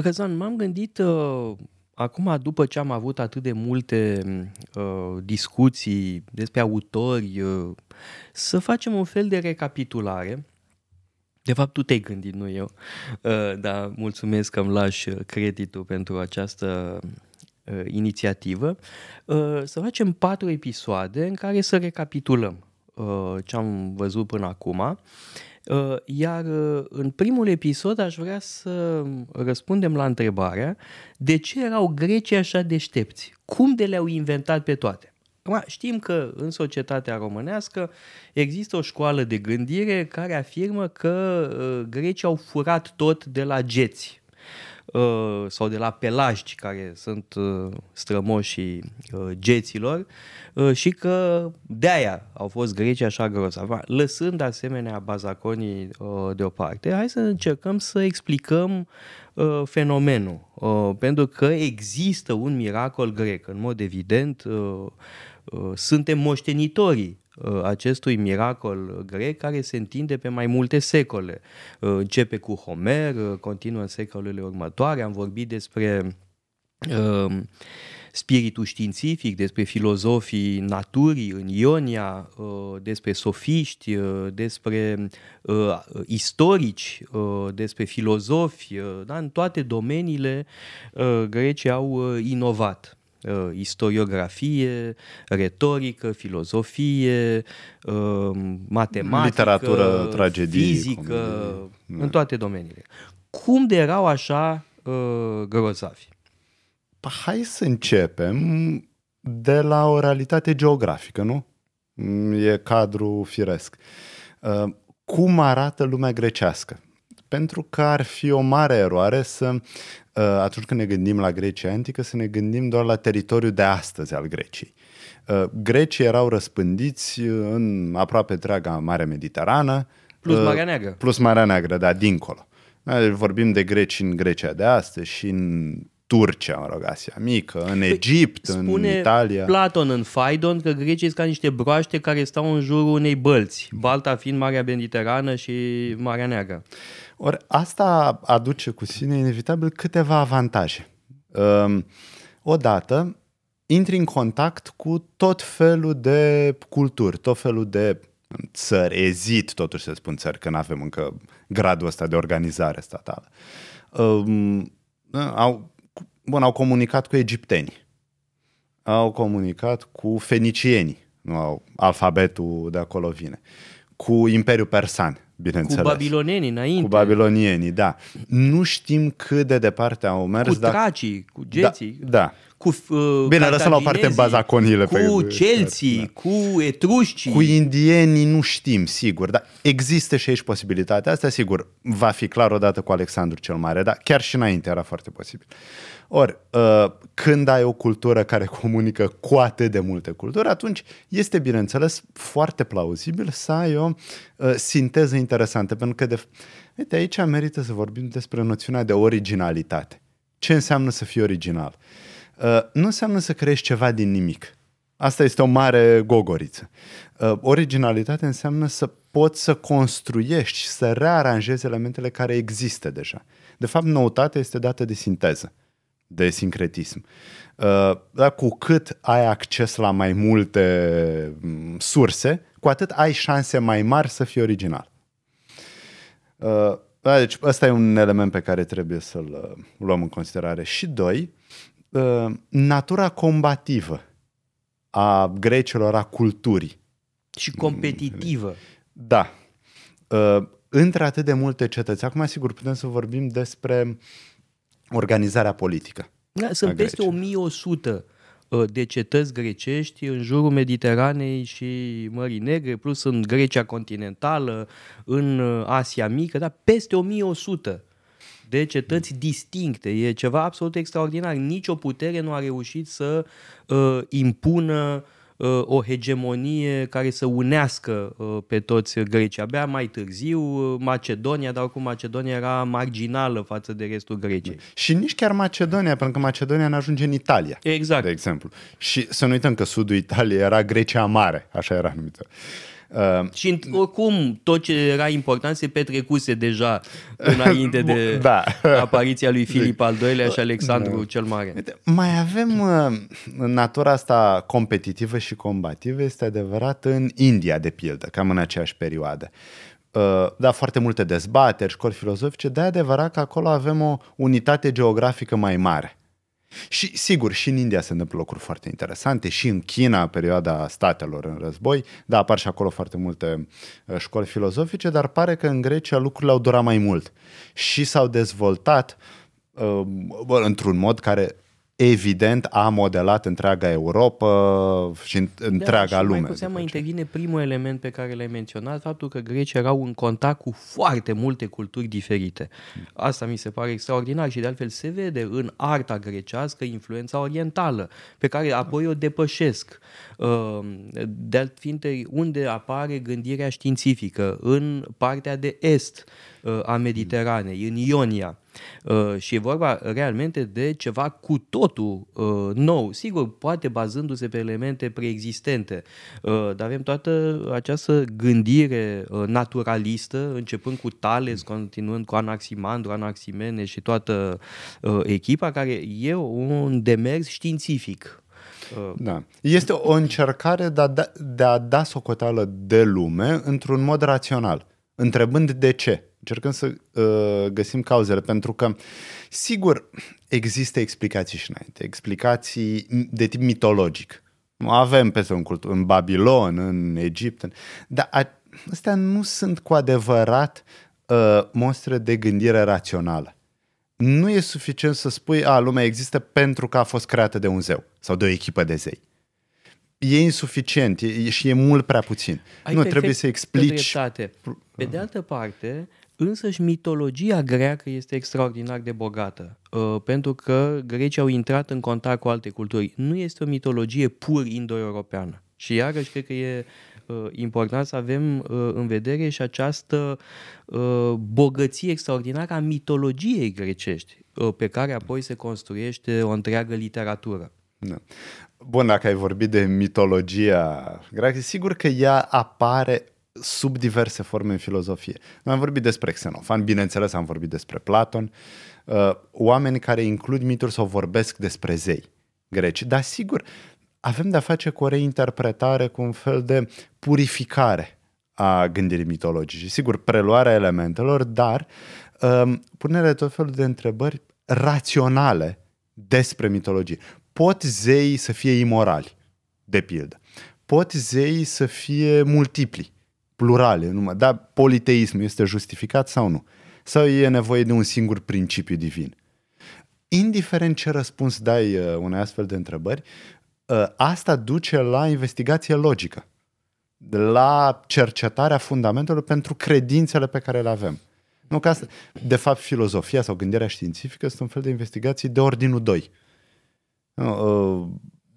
Răzvan, m-am gândit uh, acum, după ce am avut atât de multe uh, discuții despre autori, uh, să facem un fel de recapitulare. De fapt, tu te-ai gândit, nu eu, uh, dar mulțumesc că îmi lași creditul pentru această uh, inițiativă. Uh, să facem patru episoade în care să recapitulăm uh, ce am văzut până acum Uh, iar uh, în primul episod aș vrea să răspundem la întrebarea de ce erau grecii așa deștepți? Cum de le-au inventat pe toate? Acum, știm că în societatea românească există o școală de gândire care afirmă că uh, grecii au furat tot de la geți Uh, sau de la pelaști care sunt uh, strămoșii uh, geților și că de-aia au fost grecii așa grozavi. Lăsând asemenea bazaconii deoparte, hai să încercăm să explicăm fenomenul. Pentru că există un miracol grec, în mod evident, suntem moștenitorii Uh, acestui miracol grec care se întinde pe mai multe secole. Uh, începe cu Homer, uh, continuă în secolele următoare, am vorbit despre spiritul științific, despre filozofii naturii în Ionia, despre sofiști, despre istorici, despre filozofi, da? în toate domeniile grecii au inovat. Uh, istoriografie, retorică, filozofie, uh, matematică, literatură, tragedie, fizică, comedie. în toate domeniile. Cum de erau așa uh, grozavi? Hai să începem de la o realitate geografică, nu? E cadru firesc. Cum arată lumea grecească? Pentru că ar fi o mare eroare să Uh, atunci când ne gândim la Grecia antică, să ne gândim doar la teritoriul de astăzi al Greciei. Uh, grecii erau răspândiți în aproape întreaga Mare Mediterană. Plus uh, Marea Neagră. Plus Marea Neagră, da, dincolo. Deci vorbim de greci în Grecia de astăzi și în Turcia, mă rog, Asia Mică, în păi, Egipt, Spune în Italia. Platon în Phaidon că grecii sunt ca niște broaște care stau în jurul unei bălți, balta fiind Marea Mediterană și Marea Neagră. Ori asta aduce cu sine inevitabil câteva avantaje. Um, odată, intri în contact cu tot felul de culturi, tot felul de țări, ezit totuși să spun țări, că nu avem încă gradul ăsta de organizare statală. Um, au, bun, au comunicat cu egiptenii, au comunicat cu fenicienii, nu au, alfabetul de acolo vine, cu Imperiul Persan, bineînțeles. Cu babilonienii înainte. Cu babilonienii, da. Nu știm cât de departe au mers. Cu tracii, cu geții. Da. da. Cu uh, Bine, lăsăm la o parte bazaconile. Cu pe, celții, da. cu etruscii. Cu indienii nu știm, sigur, dar există și aici posibilitatea asta, sigur, va fi clar odată cu Alexandru cel Mare, dar chiar și înainte era foarte posibil. Ori, uh, când ai o cultură care comunică cu atât de multe culturi, atunci este, bineînțeles, foarte plauzibil să ai o uh, sinteză interesantă, pentru că, de, uite, aici merită să vorbim despre noțiunea de originalitate. Ce înseamnă să fii original? Uh, nu înseamnă să crești ceva din nimic. Asta este o mare gogoriță. Uh, originalitate înseamnă să poți să construiești, să rearanjezi elementele care există deja. De fapt, noutatea este dată de sinteză de sincretism. Uh, dar cu cât ai acces la mai multe mm, surse, cu atât ai șanse mai mari să fii original. Uh, da, deci ăsta e un element pe care trebuie să-l uh, luăm în considerare. Și doi, natura combativă a grecilor, a culturii. Și competitivă. Da. Între atât de multe cetăți. Acum, sigur, putem să vorbim despre uh, organizarea politică. Da, sunt peste 1100 uh, de cetăți grecești în jurul Mediteranei și Mării Negre, plus în Grecia continentală, în uh, Asia Mică, da, peste 1100 de cetăți distincte. E ceva absolut extraordinar. Nici o putere nu a reușit să uh, impună uh, Uh, o hegemonie care să unească uh, pe toți grecii. Abia mai târziu uh, Macedonia, dar oricum Macedonia era marginală față de restul Greciei. Și nici chiar Macedonia, pentru că Macedonia nu ajunge în Italia. Exact. De exemplu. Și să nu uităm că sudul Italiei era Grecia Mare, așa era numită. Uh, și oricum tot ce era important se petrecuse deja înainte de da. apariția lui Filip al II-lea și Alexandru da. cel Mare. Mai avem uh, natura asta competitivă și combativă, este adevărat, în India, de pildă, cam în aceeași perioadă. Uh, da, foarte multe dezbateri, școli filozofice, de adevărat că acolo avem o unitate geografică mai mare. Și sigur, și în India se întâmplă lucruri foarte interesante, și în China, perioada statelor în război, da, apar și acolo foarte multe uh, școli filozofice, dar pare că în Grecia lucrurile au durat mai mult. Și s-au dezvoltat uh, într-un mod care evident a modelat întreaga Europa și întreaga da, lume. Mai cu seamă intervine primul element pe care l-ai menționat, faptul că grecii erau în contact cu foarte multe culturi diferite. Asta mi se pare extraordinar și de altfel se vede în arta grecească influența orientală, pe care apoi o depășesc. Uh, de altfinte, unde apare gândirea științifică? În partea de est uh, a Mediteranei, în Ionia Uh, și e vorba realmente de ceva cu totul uh, nou. Sigur, poate bazându-se pe elemente preexistente, uh, dar avem toată această gândire uh, naturalistă, începând cu Tales, continuând cu Anaximandru, Anaximene și toată uh, echipa, care e un demers științific. Uh, da. Este o încercare de a, da, de a da socoteală de lume într-un mod rațional, întrebând de ce. Încercăm să uh, găsim cauzele, pentru că, sigur, există explicații și înainte, explicații de tip mitologic. Avem peste un cult în Babilon, în Egipt, în... dar astea nu sunt cu adevărat uh, monstre de gândire rațională. Nu e suficient să spui, a, lumea există pentru că a fost creată de un zeu sau de o echipă de zei e insuficient e, și e mult prea puțin. Ai nu, trebuie să explici. Pe de altă parte, Însăși mitologia greacă este extraordinar de bogată, uh, pentru că grecii au intrat în contact cu alte culturi. Nu este o mitologie pur indo-europeană. Și iarăși cred că e uh, important să avem uh, în vedere și această bogăție extraordinară a mitologiei grecești, pe care apoi se construiește o întreagă literatură. Da. Bun, dacă ai vorbit de mitologia greacă, sigur că ea apare sub diverse forme în filozofie. Noi am vorbit despre Xenofan, bineînțeles am vorbit despre Platon, uh, oameni care includ mituri sau vorbesc despre zei greci. Dar sigur, avem de-a face cu o reinterpretare, cu un fel de purificare a gândirii mitologice. Sigur, preluarea elementelor, dar um, punerea de tot felul de întrebări raționale despre mitologie. Pot zeii să fie imorali, de pildă. Pot zeii să fie multipli plurale, numai, dar politeismul este justificat sau nu? Sau e nevoie de un singur principiu divin? Indiferent ce răspuns dai uh, unei astfel de întrebări, uh, asta duce la investigație logică, la cercetarea fundamentelor pentru credințele pe care le avem. Nu că asta, de fapt, filozofia sau gândirea științifică sunt un fel de investigații de ordinul 2. Uh,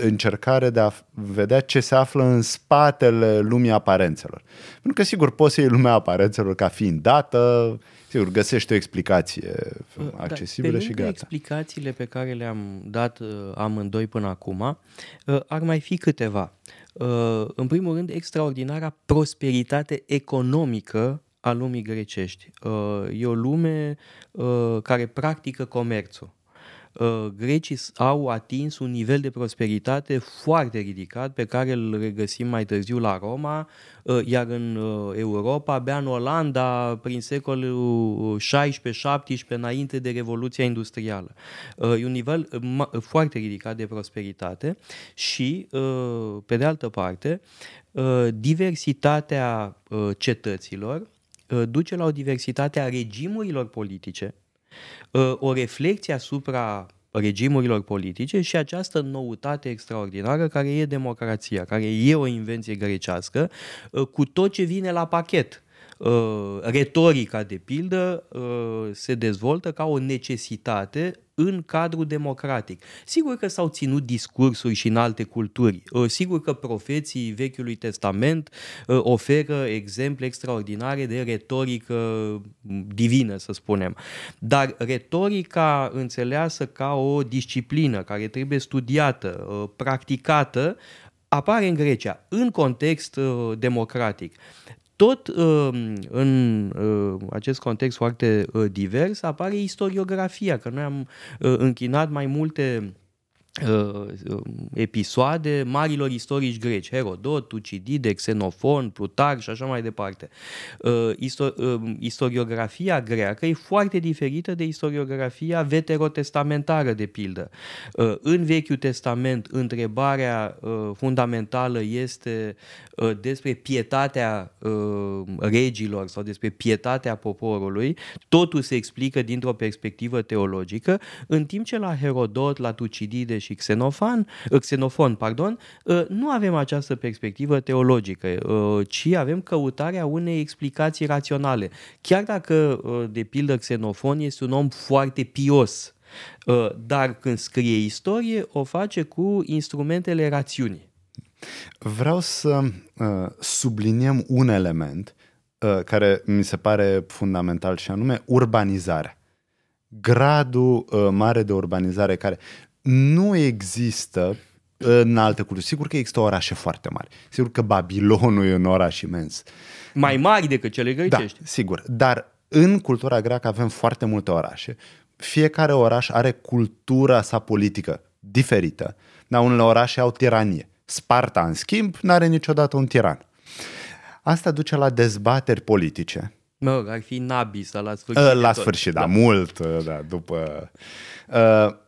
încercare de a vedea ce se află în spatele lumii aparențelor. Pentru că, sigur, poți să iei lumea aparențelor ca fiind dată, sigur, găsești o explicație uh, accesibilă da, și gata. explicațiile pe care le-am dat uh, amândoi până acum, uh, ar mai fi câteva. În primul rând, extraordinara prosperitate economică a lumii grecești. E o lume care practică comerțul Uh, grecii au atins un nivel de prosperitate foarte ridicat pe care îl regăsim mai târziu la Roma, uh, iar în uh, Europa, abia în Olanda, prin secolul 16-17, înainte de Revoluția Industrială. E un nivel foarte ridicat de prosperitate și, pe de altă parte, diversitatea cetăților duce la o diversitate a regimurilor politice, Ă, o reflecție asupra regimurilor politice și această noutate extraordinară care e democrația, care e o invenție grecească, ă, cu tot ce vine la pachet. Uh, retorica, de pildă, uh, se dezvoltă ca o necesitate în cadrul democratic. Sigur că s-au ținut discursuri și în alte culturi. Uh, sigur că profeții Vechiului Testament oferă exemple extraordinare de retorică divină, să spunem. Dar retorica înțeleasă ca o disciplină care trebuie studiată, practicată, apare în Grecia, în context uh, democratic. Tot uh, în uh, acest context foarte uh, divers apare istoriografia, că noi am uh, închinat mai multe Uh, episoade marilor istorici greci, Herodot, Tucidide, Xenofon, Plutar și așa mai departe. Uh, uh, istoriografia greacă e foarte diferită de istoriografia veterotestamentară, de pildă. În Vechiul Testament, întrebarea fundamentală este despre pietatea regilor sau despre pietatea poporului. Totul se explică dintr-o perspectivă teologică, în timp ce la Herodot, la Tucidide și Xenofan, uh, Xenofon, pardon, uh, nu avem această perspectivă teologică, uh, ci avem căutarea unei explicații raționale. Chiar dacă, de pildă, Xenofon este un om foarte pios, dar când scrie istorie, o face cu instrumentele rațiunii. Vreau să uh, subliniem un element uh, care mi se pare fundamental și anume urbanizarea. Gradul uh, mare de urbanizare care nu există în alte culturi. Sigur că există orașe foarte mari. Sigur că Babilonul e un oraș imens. Mai mari decât cele grecești. Da, sigur. Dar în cultura greacă avem foarte multe orașe. Fiecare oraș are cultura sa politică diferită. Dar unele orașe au tiranie. Sparta, în schimb, nu are niciodată un tiran. Asta duce la dezbateri politice. Mă, ar fi Nabisa la sfârșit. La sfârșit, da, da, mult, da, după... Uh, Mm,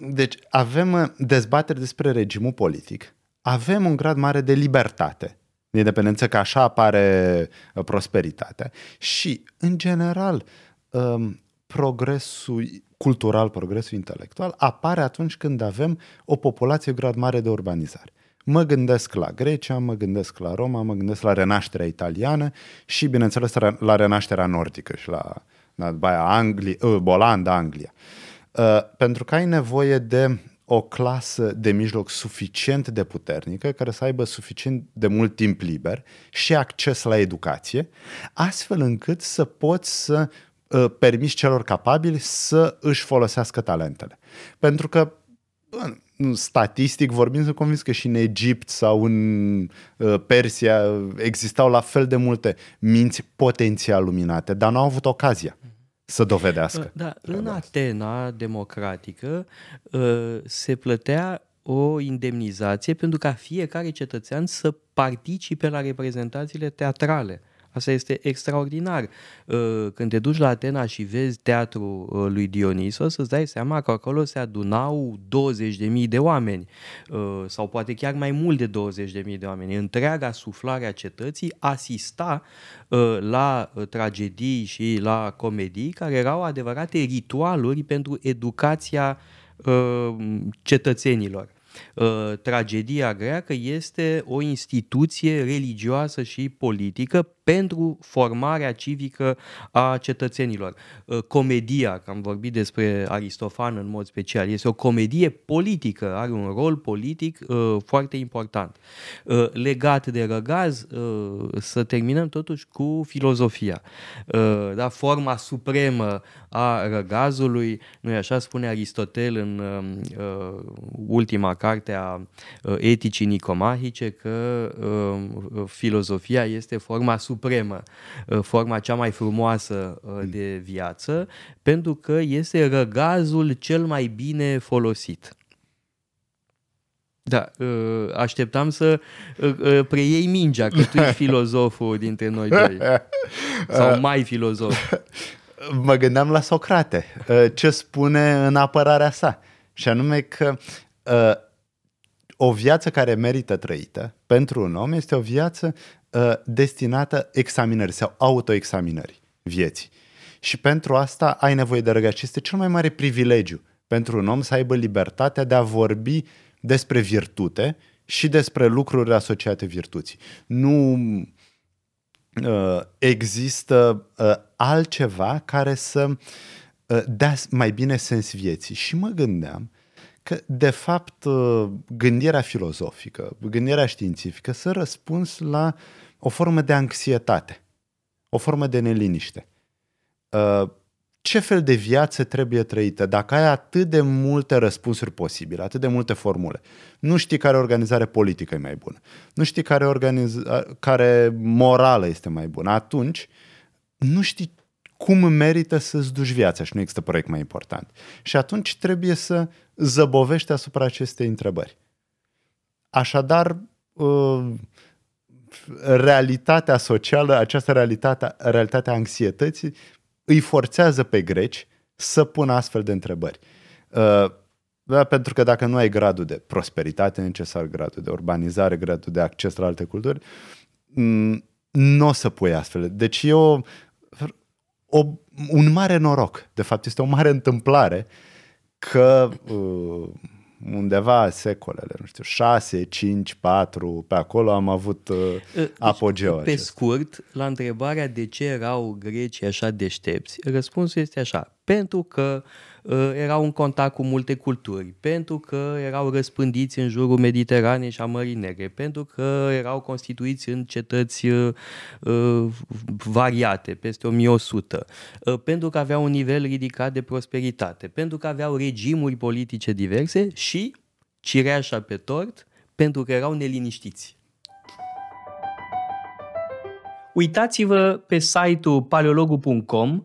deci avem uh, dezbateri despre regimul politic, avem un grad mare de libertate, de independență, că așa apare uh, prosperitatea și, în general, um, progresul cultural, progresul intelectual apare atunci când avem o populație grad mare de urbanizare. Mă gândesc la Grecia, mă gândesc la Roma, mă gândesc la renașterea italiană și, bineînțeles, la renașterea nordică și la, la aia Anglia, uh, Olanda, Anglia. Uh, Uh, pentru că ai nevoie de o clasă de mijloc suficient de puternică, care să aibă suficient de mult timp liber și acces la educație, astfel încât să poți să uh, permiți celor capabili să își folosească talentele. Pentru că statistic vorbind, sunt convins că și în Egipt sau în uh, Persia existau la fel de multe minți potențial luminate, dar nu au avut ocazia să dovedească. Da, în Atena democratică uh, se plătea o indemnizație pentru ca fiecare cetățean să participe la reprezentațiile teatrale. Asta este extraordinar. Uh, când te duci la Atena și vezi teatrul uh, lui Dionisos, îți dai seama că acolo se adunau 20.000 de oameni uh, sau poate chiar mai mult de 20.000 de oameni. Întreaga suflare a cetății asista la tragedii și la comedii care erau adevărate ritualuri pentru educația cetățenilor. Uh, tragedia greacă este o instituție religioasă și politică pentru formarea civică a cetățenilor. Uh, comedia, că am vorbit despre Aristofan în mod special, este o comedie politică, are un rol politic uh, foarte important. Legat de răgaz, să terminăm totuși cu filozofia. Da, forma supremă a răgazului, nu așa spune Aristotel în ultima carte a uh, eticii nicomahice că uh, filozofia este forma supremă, uh, forma cea mai frumoasă de viață, pentru că este răgazul cel mai bine folosit. Da, așteptam să preiei mingea, că tu ești filozoful dintre noi doi. Sau mai filozof. Mă gândeam la Socrate, ce spune în apărarea sa. Și anume că o viață care merită trăită pentru un om este o viață uh, destinată examinării sau autoexaminării vieții. Și pentru asta ai nevoie de răgaz. Este cel mai mare privilegiu pentru un om să aibă libertatea de a vorbi despre virtute și despre lucruri asociate virtuții. Nu uh, există uh, altceva care să uh, dea mai bine sens vieții. Și mă gândeam că, de fapt, uh, gândirea filozofică, gândirea științifică să răspuns la o formă de anxietate, o formă de neliniște. Uh, ce fel de viață trebuie trăită. Dacă ai atât de multe răspunsuri posibile, atât de multe formule, nu știi care organizare politică e mai bună, nu știi care, organiz- care morală este mai bună, atunci nu știi cum merită să-ți duci viața și nu există proiect mai important. Și atunci trebuie să zăbovești asupra acestei întrebări. Așadar, uh, realitatea socială, această realitate, realitatea anxietății, îi forțează pe greci să pună astfel de întrebări. Uh, da, pentru că dacă nu ai gradul de prosperitate necesar, gradul de urbanizare, gradul de acces la alte culturi, mm, nu o să pui astfel. Deci e o, o, un mare noroc. De fapt, este o mare întâmplare că uh, undeva secolele, nu știu, 6, 5, 4, pe acolo am avut uh, deci, apogeu. Pe acest. scurt, la întrebarea de ce erau grecii așa deștepți, răspunsul este așa, pentru că uh, erau în contact cu multe culturi, pentru că erau răspândiți în jurul Mediteranei și a Mării Negre, pentru că erau constituiți în cetăți uh, uh variate, peste 1100, uh, pentru că aveau un nivel ridicat de prosperitate, pentru că aveau regimuri politice diverse și, cireașa pe tort, pentru că erau neliniștiți. Uitați-vă pe site-ul paleologu.com